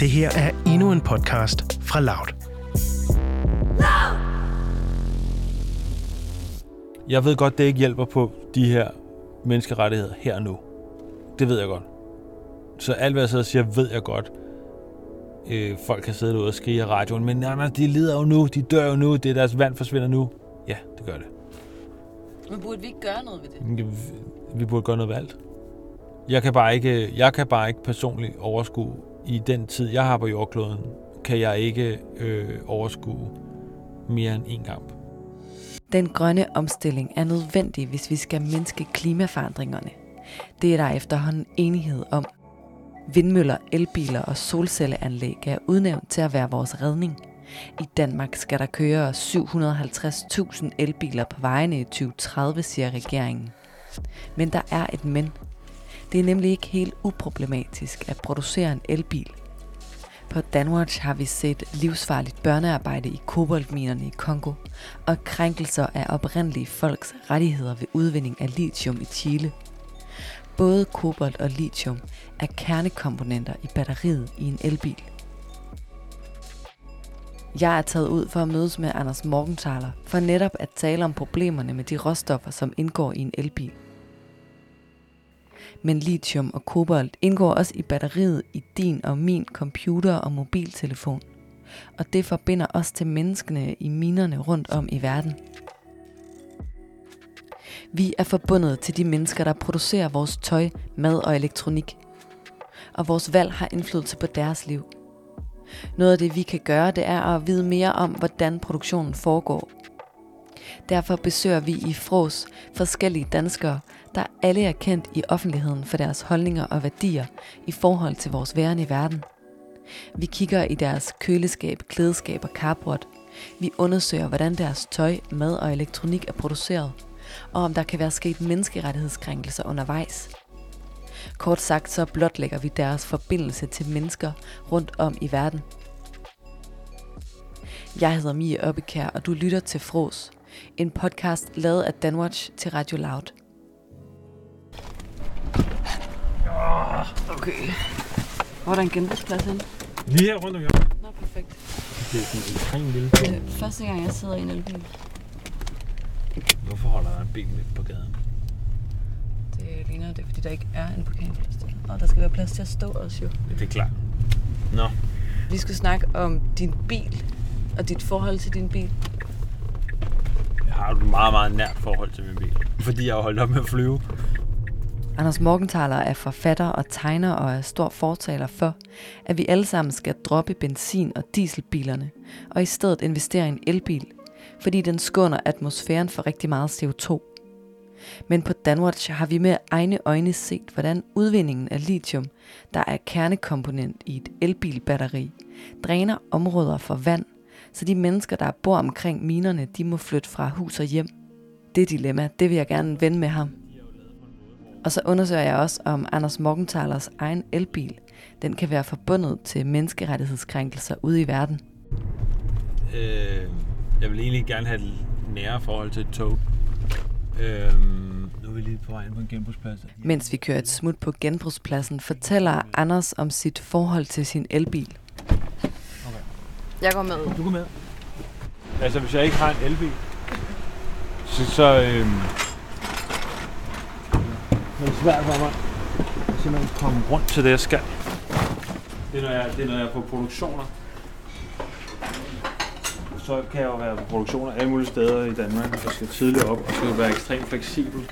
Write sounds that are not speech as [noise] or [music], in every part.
Det her er endnu en podcast fra Loud. Jeg ved godt, det ikke hjælper på de her menneskerettigheder her og nu. Det ved jeg godt. Så alt, hvad jeg sidder og siger, ved jeg godt. Øh, folk kan sidde derude og skrige i radioen, men nej, nej, de lider jo nu, de dør jo nu, det er deres vand forsvinder nu. Ja, det gør det. Men burde vi ikke gøre noget ved det? Vi burde gøre noget ved alt. Jeg kan bare ikke, jeg kan bare ikke personligt overskue i den tid, jeg har på jordkloden, kan jeg ikke øh, overskue mere end en kamp. Den grønne omstilling er nødvendig, hvis vi skal mindske klimaforandringerne. Det er der efterhånden enighed om. Vindmøller, elbiler og solcelleanlæg er udnævnt til at være vores redning. I Danmark skal der køre 750.000 elbiler på vejene i 2030, siger regeringen. Men der er et men. Det er nemlig ikke helt uproblematisk at producere en elbil. På Danwatch har vi set livsfarligt børnearbejde i koboldminerne i Kongo og krænkelser af oprindelige folks rettigheder ved udvinding af lithium i Chile. Både kobolt og lithium er kernekomponenter i batteriet i en elbil. Jeg er taget ud for at mødes med Anders Morgenthaler for netop at tale om problemerne med de råstoffer, som indgår i en elbil. Men lithium og kobolt indgår også i batteriet i din og min computer og mobiltelefon. Og det forbinder os til menneskene i minerne rundt om i verden. Vi er forbundet til de mennesker, der producerer vores tøj, mad og elektronik. Og vores valg har indflydelse på deres liv. Noget af det, vi kan gøre, det er at vide mere om, hvordan produktionen foregår. Derfor besøger vi i Fros forskellige danskere, der alle er kendt i offentligheden for deres holdninger og værdier i forhold til vores væren i verden. Vi kigger i deres køleskab, klædeskab og karbord. Vi undersøger, hvordan deres tøj, mad og elektronik er produceret, og om der kan være sket menneskerettighedskrænkelser undervejs. Kort sagt så blotlægger vi deres forbindelse til mennesker rundt om i verden. Jeg hedder Mie Oppekær, og du lytter til Fros, en podcast lavet af Danwatch til Radio Loud. Okay. Hvor er der en genbrugsplads hen? Lige her rundt om hjørnet. Nå, perfekt. Det er sådan en lille Det er første gang, jeg sidder i en elbil. Hvorfor holder der en bil midt på gaden? Det ligner det, er, fordi der ikke er en parkeringsplads der. Og der skal være plads til at stå også jo. Ja, det er klart. Nå, Vi skal snakke om din bil og dit forhold til din bil. jeg har et meget, meget nært forhold til min bil. Fordi jeg har holdt op med at flyve. Anders Morgenthaler er forfatter og tegner og er stor fortaler for, at vi alle sammen skal droppe benzin- og dieselbilerne og i stedet investere i en elbil, fordi den skåner atmosfæren for rigtig meget CO2. Men på Danwatch har vi med egne øjne set, hvordan udvindingen af lithium, der er kernekomponent i et elbilbatteri, dræner områder for vand, så de mennesker, der bor omkring minerne, de må flytte fra hus og hjem. Det dilemma, det vil jeg gerne vende med ham. Og så undersøger jeg også, om Anders Morgenthalers egen elbil, den kan være forbundet til menneskerettighedskrænkelser ude i verden. Øh, jeg vil egentlig gerne have et nære forhold til et tog. Øh, nu er vi lige på vej ind på en genbrugsplads. Mens vi kører et smut på genbrugspladsen, fortæller Anders om sit forhold til sin elbil. Jeg går med. Du går med. Altså, hvis jeg ikke har en elbil, så, så øh, er det svært for mig at simpelthen komme rundt til det, jeg skal. Det er, når jeg, det er, når jeg er på produktioner. Så kan jeg jo være på produktioner alle mulige steder i Danmark, og skal tidligt op, og skal være ekstremt fleksibel.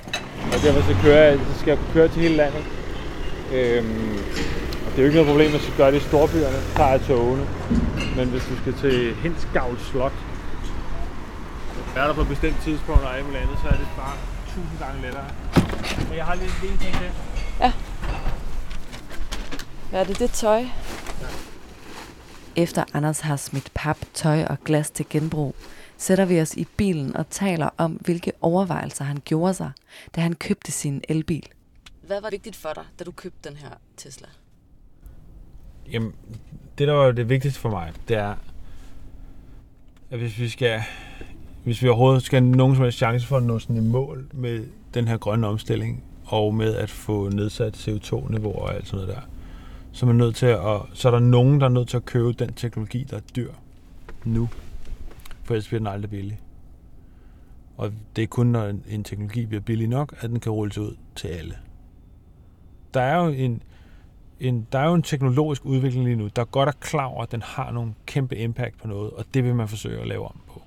Og derfor så, kører jeg, så skal jeg køre til hele landet. Øhm, og det er jo ikke noget problem, hvis du gør det i storbyerne, så tager jeg togene. Men hvis du skal til Hindsgavl Slot, er der på et bestemt tidspunkt og alt andet, så er det bare tusind gange lettere. Men jeg har lige en ting til. Hvad er det, det tøj? Efter Anders har smidt pap, tøj og glas til genbrug, sætter vi os i bilen og taler om, hvilke overvejelser han gjorde sig, da han købte sin elbil. Hvad var vigtigt for dig, da du købte den her Tesla? Jamen, det der var det vigtigste for mig, det er, at hvis vi skal, hvis vi overhovedet skal have nogen som helst chance for at nå sådan et mål med den her grønne omstilling, og med at få nedsat CO2-niveauer og alt sådan noget der, så er, man nødt til at, så er der nogen, der er nødt til at købe den teknologi, der er dyr nu. For ellers bliver den aldrig billig. Og det er kun, når en teknologi bliver billig nok, at den kan rulles ud til alle. Der er jo en, en, der er jo en teknologisk udvikling lige nu, der godt er klar over, at den har nogle kæmpe impact på noget, og det vil man forsøge at lave om på.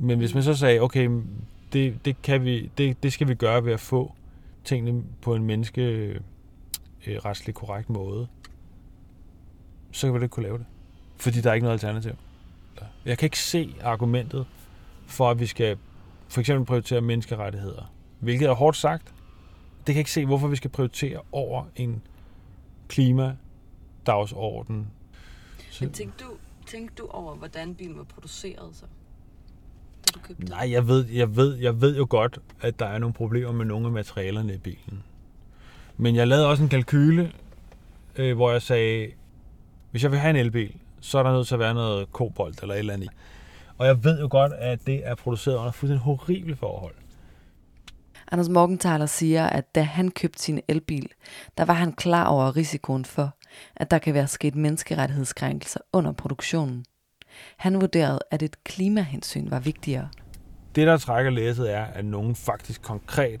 Men hvis man så sagde, okay, det, det, kan vi, det, det skal vi gøre ved at få tingene på en menneske øh, retslig korrekt måde, så kan vi ikke kunne lave det. Fordi der er ikke noget alternativ. Jeg kan ikke se argumentet for, at vi skal for eksempel prioritere menneskerettigheder. Hvilket er hårdt sagt. Det kan jeg ikke se, hvorfor vi skal prioritere over en klimadagsorden. Så... Men tænkte du, tænkte du over, hvordan bilen var produceret så? Du købte Nej, jeg ved, jeg, ved, jeg ved jo godt, at der er nogle problemer med nogle af materialerne i bilen. Men jeg lavede også en kalkyle, øh, hvor jeg sagde, hvis jeg vil have en elbil, så er der nødt til at være noget kobolt eller et eller andet Og jeg ved jo godt, at det er produceret under fuldstændig horrible forhold. Anders Morgenthaler siger, at da han købte sin elbil, der var han klar over risikoen for, at der kan være sket menneskerettighedskrænkelser under produktionen. Han vurderede, at et klimahensyn var vigtigere. Det, der trækker læsset, er, at nogen faktisk konkret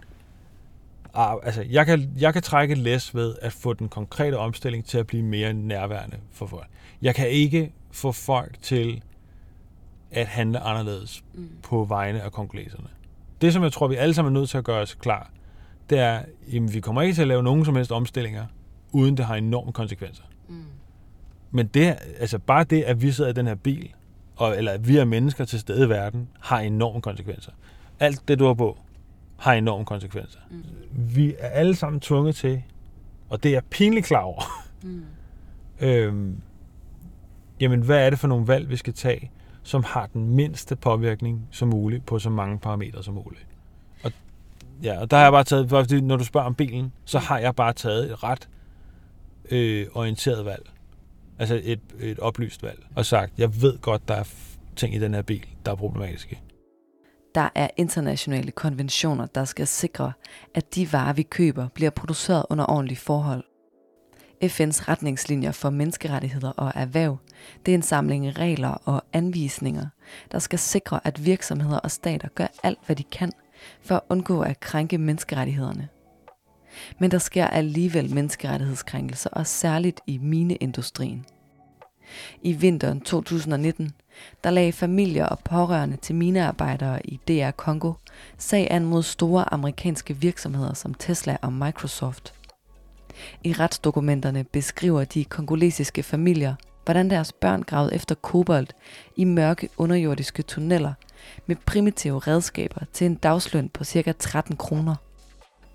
altså, jeg kan, jeg kan trække læs ved at få den konkrete omstilling til at blive mere nærværende for folk. Jeg kan ikke få folk til at handle anderledes mm. på vegne af kongoleserne. Det, som jeg tror, vi alle sammen er nødt til at gøre os klar, det er, at vi kommer ikke til at lave nogen som helst omstillinger, uden det har enorme konsekvenser. Mm. Men det, altså bare det, at vi sidder i den her bil, og, eller at vi er mennesker til stede i verden, har enorme konsekvenser. Alt det, du har på, har enorme konsekvenser. Mm. Vi er alle sammen tvunget til, og det er jeg pinligt klar over, mm. [laughs] øhm, jamen hvad er det for nogle valg, vi skal tage, som har den mindste påvirkning som muligt på så mange parametre som muligt. Og, ja, og der har jeg bare taget, fordi når du spørger om bilen, så har jeg bare taget et ret øh, orienteret valg. Altså et, et oplyst valg. Og sagt, jeg ved godt, der er ting i den her bil, der er problematiske. Der er internationale konventioner, der skal sikre, at de varer, vi køber, bliver produceret under ordentlige forhold. FN's retningslinjer for menneskerettigheder og erhverv, det er en samling regler og anvisninger, der skal sikre, at virksomheder og stater gør alt, hvad de kan, for at undgå at krænke menneskerettighederne. Men der sker alligevel menneskerettighedskrænkelser, og særligt i mineindustrien. I vinteren 2019, der lagde familier og pårørende til minearbejdere i DR Kongo sag an mod store amerikanske virksomheder som Tesla og Microsoft. I retsdokumenterne beskriver de kongolesiske familier, hvordan deres børn gravede efter kobolt i mørke underjordiske tunneller med primitive redskaber til en dagsløn på ca. 13 kroner.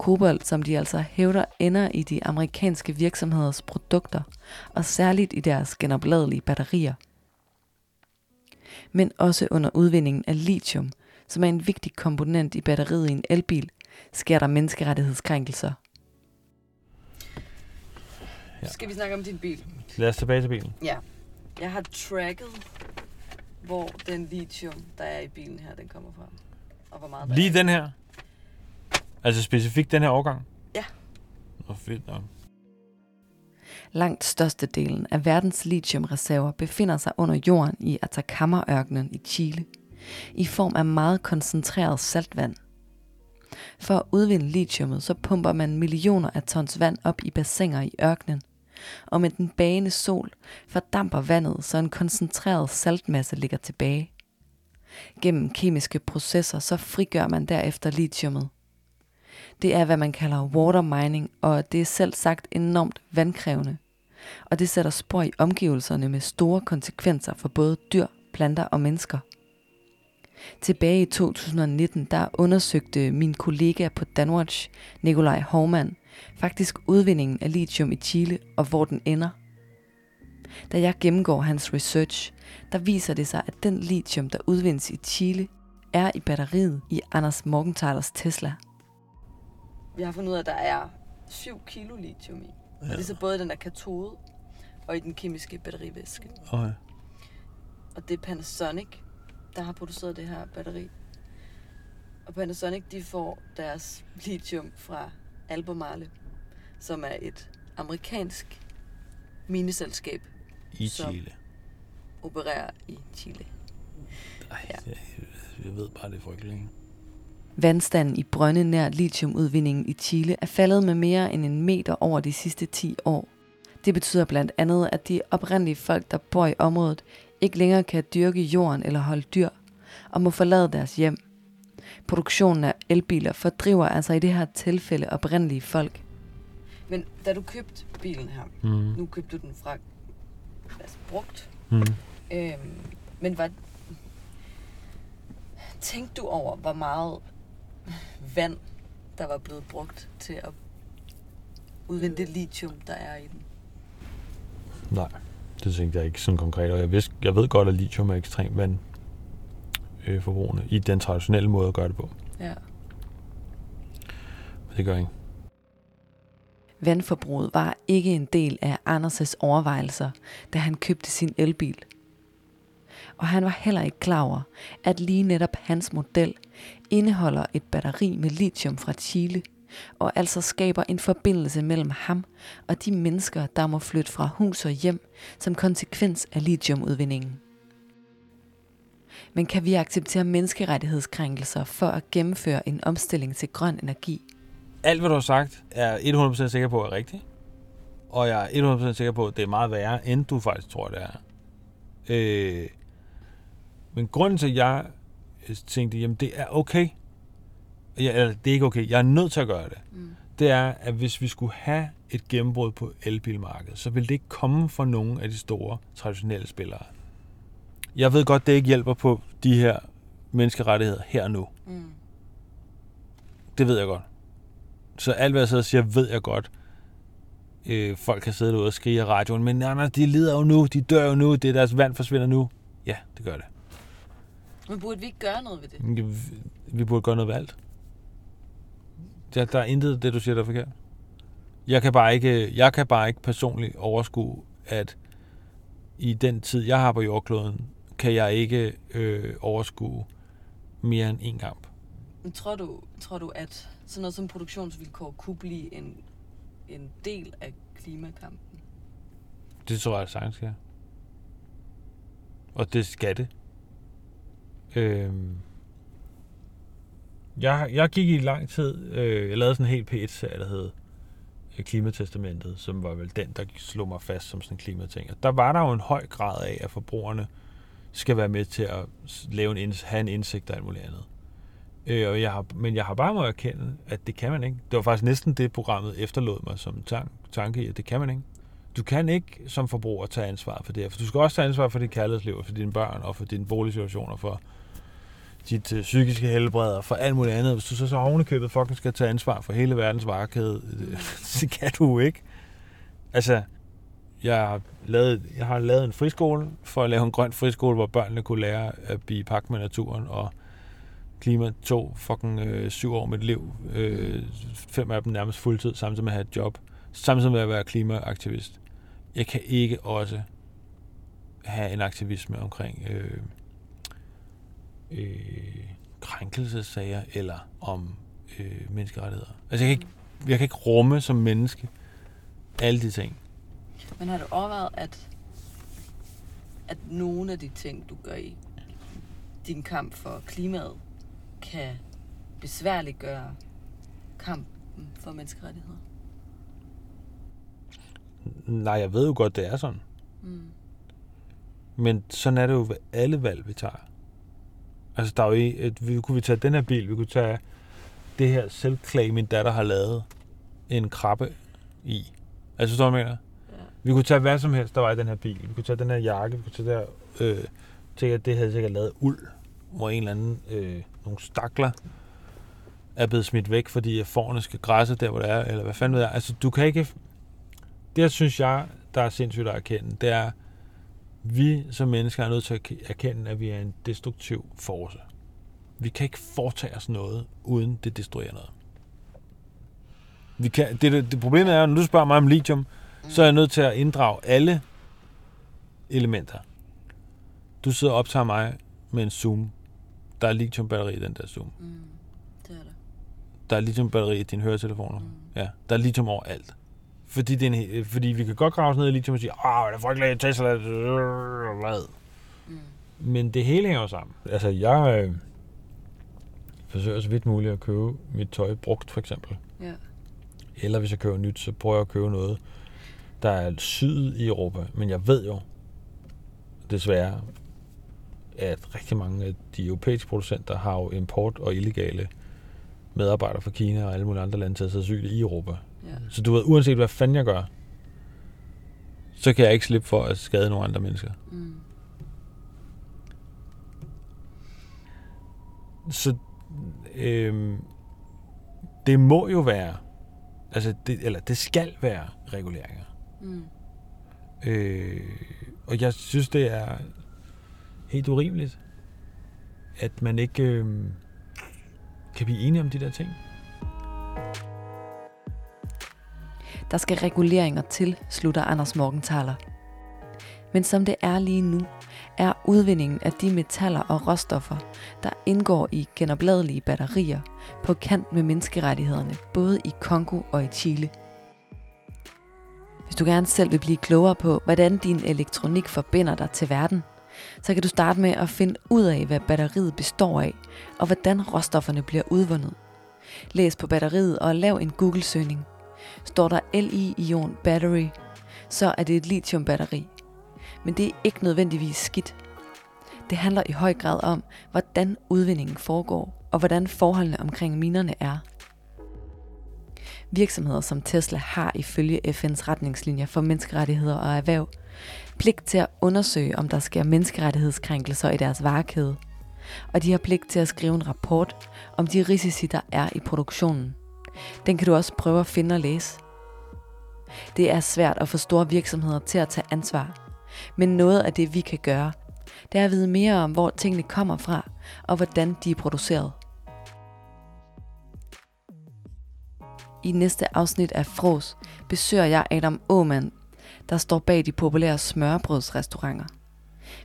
Kobolt, som de altså hævder ender i de amerikanske virksomheders produkter, og særligt i deres genopladelige batterier. Men også under udvindingen af lithium, som er en vigtig komponent i batteriet i en elbil, sker der menneskerettighedskrænkelser. Ja. Skal vi snakke om din bil? Lad os tilbage til bilen. Ja. Jeg har tracket, hvor den lithium, der er i bilen her, den kommer fra. Og hvor meget Lige er. den her? Altså specifikt den her årgang? Ja. Nå, fedt nok. Langt størstedelen af verdens lithiumreserver befinder sig under jorden i Atacama-ørkenen i Chile, i form af meget koncentreret saltvand. For at udvinde lithiumet, så pumper man millioner af tons vand op i bassiner i ørkenen, og med den bagende sol fordamper vandet, så en koncentreret saltmasse ligger tilbage. Gennem kemiske processer så frigør man derefter lithiumet. Det er, hvad man kalder water mining, og det er selv sagt enormt vandkrævende. Og det sætter spor i omgivelserne med store konsekvenser for både dyr, planter og mennesker. Tilbage i 2019, der undersøgte min kollega på Danwatch, Nikolaj Hormann, faktisk udvindingen af lithium i Chile og hvor den ender. Da jeg gennemgår hans research, der viser det sig, at den lithium, der udvindes i Chile, er i batteriet i Anders Morgenthalers Tesla. Vi har fundet ud af, at der er 7 kilo lithium i. Ja. Og det er så både den der katode og i den kemiske batterivæske. Okay. Og det er Panasonic, der har produceret det her batteri. Og Panasonic, de får deres lithium fra Albemarle, som er et amerikansk mineselskab I Chile. opererer i Chile. Ej, Ja. jeg, jeg ved bare, det er frygteligt. Vandstanden i brønde nær lithiumudvindingen i Chile er faldet med mere end en meter over de sidste 10 år. Det betyder blandt andet, at de oprindelige folk, der bor i området, ikke længere kan dyrke jorden eller holde dyr, og må forlade deres hjem. Produktionen af elbiler fordriver altså i det her tilfælde oprindelige folk. Men da du købte bilen her, Mm. nu købte du den fra altså, brugt, Mm. øhm, men hvad, tænkte du over, hvor meget vand, der var blevet brugt til at udvinde det lithium, der er i den? Nej, det tænkte jeg ikke sådan konkret. Og jeg, vidste, jeg ved godt, at lithium er ekstremt vand øh, forbrugende i den traditionelle måde at gøre det på. Ja. Men det gør jeg ikke. Vandforbruget var ikke en del af Anders' overvejelser, da han købte sin elbil. Og han var heller ikke klar over, at lige netop hans model indeholder et batteri med lithium fra Chile, og altså skaber en forbindelse mellem ham og de mennesker, der må flytte fra hus og hjem som konsekvens af lithiumudvindingen. Men kan vi acceptere menneskerettighedskrænkelser for at gennemføre en omstilling til grøn energi? Alt, hvad du har sagt, er 100% sikker på er rigtigt. Og jeg er 100% sikker på, at det er meget værre, end du faktisk tror, det er. Øh, men grunden til, at jeg tænkte, jamen det er okay. Ja, eller det er ikke okay. Jeg er nødt til at gøre det. Mm. Det er, at hvis vi skulle have et gennembrud på elbilmarkedet, så vil det ikke komme fra nogen af de store traditionelle spillere. Jeg ved godt, det ikke hjælper på de her menneskerettigheder her og nu. Mm. Det ved jeg godt. Så alt, hvad jeg sidder og siger, ved jeg godt. Øh, folk kan sidde derude og skrige i radioen, men nej, nej, de lider jo nu, de dør jo nu, det er deres vand forsvinder nu. Ja, det gør det. Men burde vi ikke gøre noget ved det? Vi- Vi burde gøre noget ved alt. Der, der er intet af det, du siger, der er forkert. Jeg kan bare ikke, jeg kan bare ikke personligt overskue, at i den tid, jeg har på jordkloden, kan jeg ikke øh, overskue mere end én kamp. Men tror du, tror du, at sådan noget som produktionsvilkår kunne blive en, en del af klimakampen? Det tror jeg sagtens skal. Og det skal det. Øhm. Jeg, jeg gik i lang tid, øh, jeg lavede sådan en helt P1-serie, der hed øh, Klimatestamentet, som var vel den, der slog mig fast som sådan en klimating. Og der var der jo en høj grad af, at forbrugerne skal være med til at lave en, inds- have en indsigt og alt muligt andet. Øh, og jeg har, men jeg har bare må erkende, at det kan man ikke. Det var faktisk næsten det, programmet efterlod mig som tank, tanke i, at det kan man ikke. Du kan ikke som forbruger tage ansvar for det her, for du skal også tage ansvar for dit kærlighedsliv, og for dine børn, og for din boligsituation, og for dit øh, psykiske helbred, og for alt muligt andet. Hvis du så så ovenikøbet fucking skal tage ansvar for hele verdens varekæde, øh, [laughs] så kan du ikke. Altså, jeg har, lavet, jeg har lavet en friskole, for at lave en grøn friskole, hvor børnene kunne lære at blive pakket med naturen, og klima tog fucking øh, syv år af mit liv. Øh, fem af dem nærmest fuldtid, samtidig med at have et job. Samtidig med at være klimaaktivist. Jeg kan ikke også have en aktivisme omkring øh, øh, krænkelsessager eller om øh, menneskerettigheder. Altså jeg kan, ikke, jeg kan ikke rumme som menneske alle de ting. Men har du overvejet, at, at nogle af de ting, du gør i din kamp for klimaet, kan besværliggøre kampen for menneskerettigheder? Nej, jeg ved jo godt, det er sådan. Mm. Men sådan er det jo ved alle valg, vi tager. Altså, der er jo i, et, vi kunne vi tage den her bil, vi kunne tage det her selvclaim, min datter har lavet en krabbe i. Altså, jeg mener? Ja. Vi kunne tage hvad som helst, der var i den her bil. Vi kunne tage den her jakke, vi kunne tage det her... Øh, tænke, at det havde sikkert lavet uld, hvor en eller anden, øh, nogle stakler er blevet smidt væk, fordi forerne skal græsse der, hvor det er, eller hvad fanden ved jeg. Altså, du kan ikke... Det, synes jeg, der er sindssygt at erkende, det er, vi som mennesker er nødt til at erkende, at vi er en destruktiv force. Vi kan ikke foretage os noget, uden det destruerer noget. Vi kan, det, det, det problemet er, når du spørger mig om lithium, så er jeg nødt til at inddrage alle elementer. Du sidder og optager mig med en Zoom. Der er lithiumbatteri i den der Zoom. Mm. Det er det. Der er lithiumbatteri i dine høretelefoner. Mm. Ja, der er lithium overalt. Fordi, det er en, øh, fordi vi kan godt grave os ned i lithium og sige, åh, det er frygteligt, Tesla, hvad? Mm. Men det hele hænger sammen. Altså, jeg øh, forsøger så vidt muligt at købe mit tøj brugt, for eksempel. Ja. Eller hvis jeg køber nyt, så prøver jeg at købe noget, der er syet i Europa. Men jeg ved jo, desværre, at rigtig mange af de europæiske producenter har jo import og illegale medarbejdere fra Kina og alle mulige andre lande til at sidde sygt i Europa. Så du ved, uanset hvad fanden jeg gør, så kan jeg ikke slippe for at skade nogle andre mennesker. Mm. Så øhm, det må jo være, altså det, eller det skal være reguleringer. Mm. Øh, og jeg synes, det er helt urimeligt, at man ikke øh, kan blive enige om de der ting. Der skal reguleringer til, slutter Anders Morgenthaler. Men som det er lige nu, er udvindingen af de metaller og råstoffer, der indgår i genopladelige batterier, på kant med menneskerettighederne, både i Kongo og i Chile. Hvis du gerne selv vil blive klogere på, hvordan din elektronik forbinder dig til verden, så kan du starte med at finde ud af, hvad batteriet består af, og hvordan råstofferne bliver udvundet. Læs på batteriet og lav en Google-søgning. Står der Li-ion battery, så er det et lithiumbatteri. Men det er ikke nødvendigvis skidt. Det handler i høj grad om, hvordan udvindingen foregår, og hvordan forholdene omkring minerne er. Virksomheder som Tesla har ifølge FN's retningslinjer for menneskerettigheder og erhverv pligt til at undersøge, om der sker menneskerettighedskrænkelser i deres varekæde. Og de har pligt til at skrive en rapport om de risici, der er i produktionen. Den kan du også prøve at finde og læse. Det er svært at få store virksomheder til at tage ansvar. Men noget af det, vi kan gøre, det er at vide mere om, hvor tingene kommer fra, og hvordan de er produceret. I næste afsnit af Fros besøger jeg Adam Åman, der står bag de populære smørbrødsrestauranter.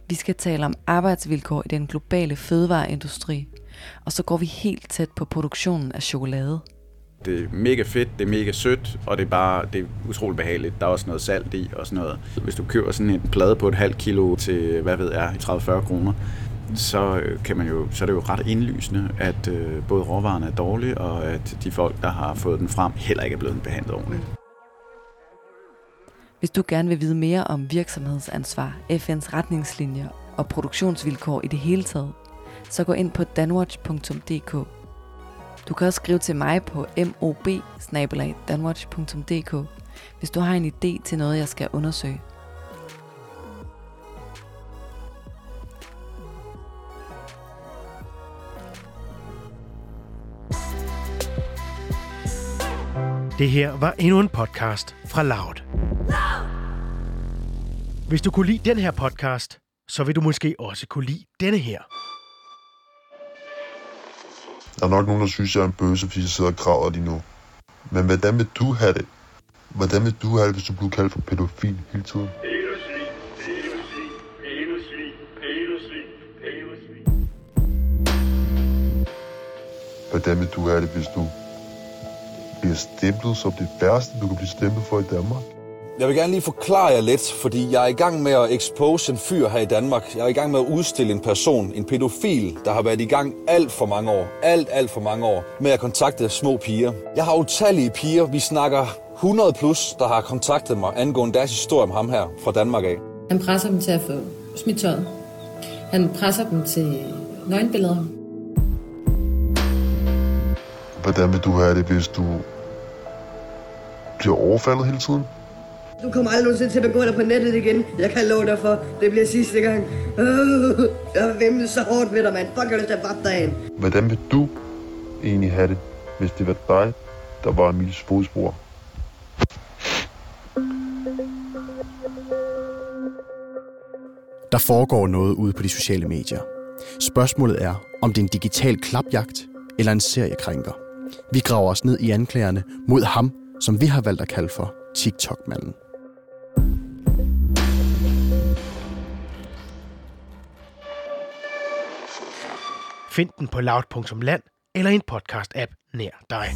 Vi skal tale om arbejdsvilkår i den globale fødevareindustri, og så går vi helt tæt på produktionen af chokolade. Det er mega fedt, det er mega sødt, og det er bare det er utroligt behageligt. Der er også noget salt i og sådan noget. Hvis du køber sådan en plade på et halvt kilo til, hvad ved jeg, 30-40 kroner, så, øh, kan man jo, så er det jo ret indlysende, at øh, både råvarerne er dårlige, og at de folk, der har fået den frem, heller ikke er blevet behandlet ordentligt. Hvis du gerne vil vide mere om virksomhedsansvar, FN's retningslinjer og produktionsvilkår i det hele taget, så gå ind på danwatch.dk. Du kan også skrive til mig på mob hvis du har en idé til noget, jeg skal undersøge. Det her var endnu en podcast fra Loud. Hvis du kunne lide den her podcast, så vil du måske også kunne lide denne her. Der er nok nogen, der synes, jeg er en bøse, fordi jeg sidder og graver lige nu. Men hvordan vil du have det? Hvordan vil du have det, hvis du bliver kaldt for pædofil hele tiden? Hvordan vil du have det, hvis du bliver stemplet som det værste, du kan blive stemplet for i Danmark? Jeg vil gerne lige forklare jer lidt, fordi jeg er i gang med at expose en fyr her i Danmark. Jeg er i gang med at udstille en person, en pædofil, der har været i gang alt for mange år, alt, alt for mange år, med at kontakte små piger. Jeg har utallige piger, vi snakker 100 plus, der har kontaktet mig angående deres historie om ham her fra Danmark af. Han presser dem til at få smidt tøjet. Han presser dem til nøgenbilleder. Hvordan vil du have det, hvis du bliver overfaldet hele tiden? Du kommer aldrig nogensinde til at begå dig på nettet igen. Jeg kan love dig for, det bliver sidste gang. Øh, jeg har vemmet så hårdt ved dig, mand. Fuck, jeg har lyst til at vappe dig af. Hvordan vil du egentlig have det, hvis det var dig, der var Emils fodspor? Der foregår noget ude på de sociale medier. Spørgsmålet er, om det er en digital klapjagt eller en seriekrænker. Vi graver os ned i anklagerne mod ham, som vi har valgt at kalde for TikTok-manden. Find den på loud.land eller en podcast-app nær dig.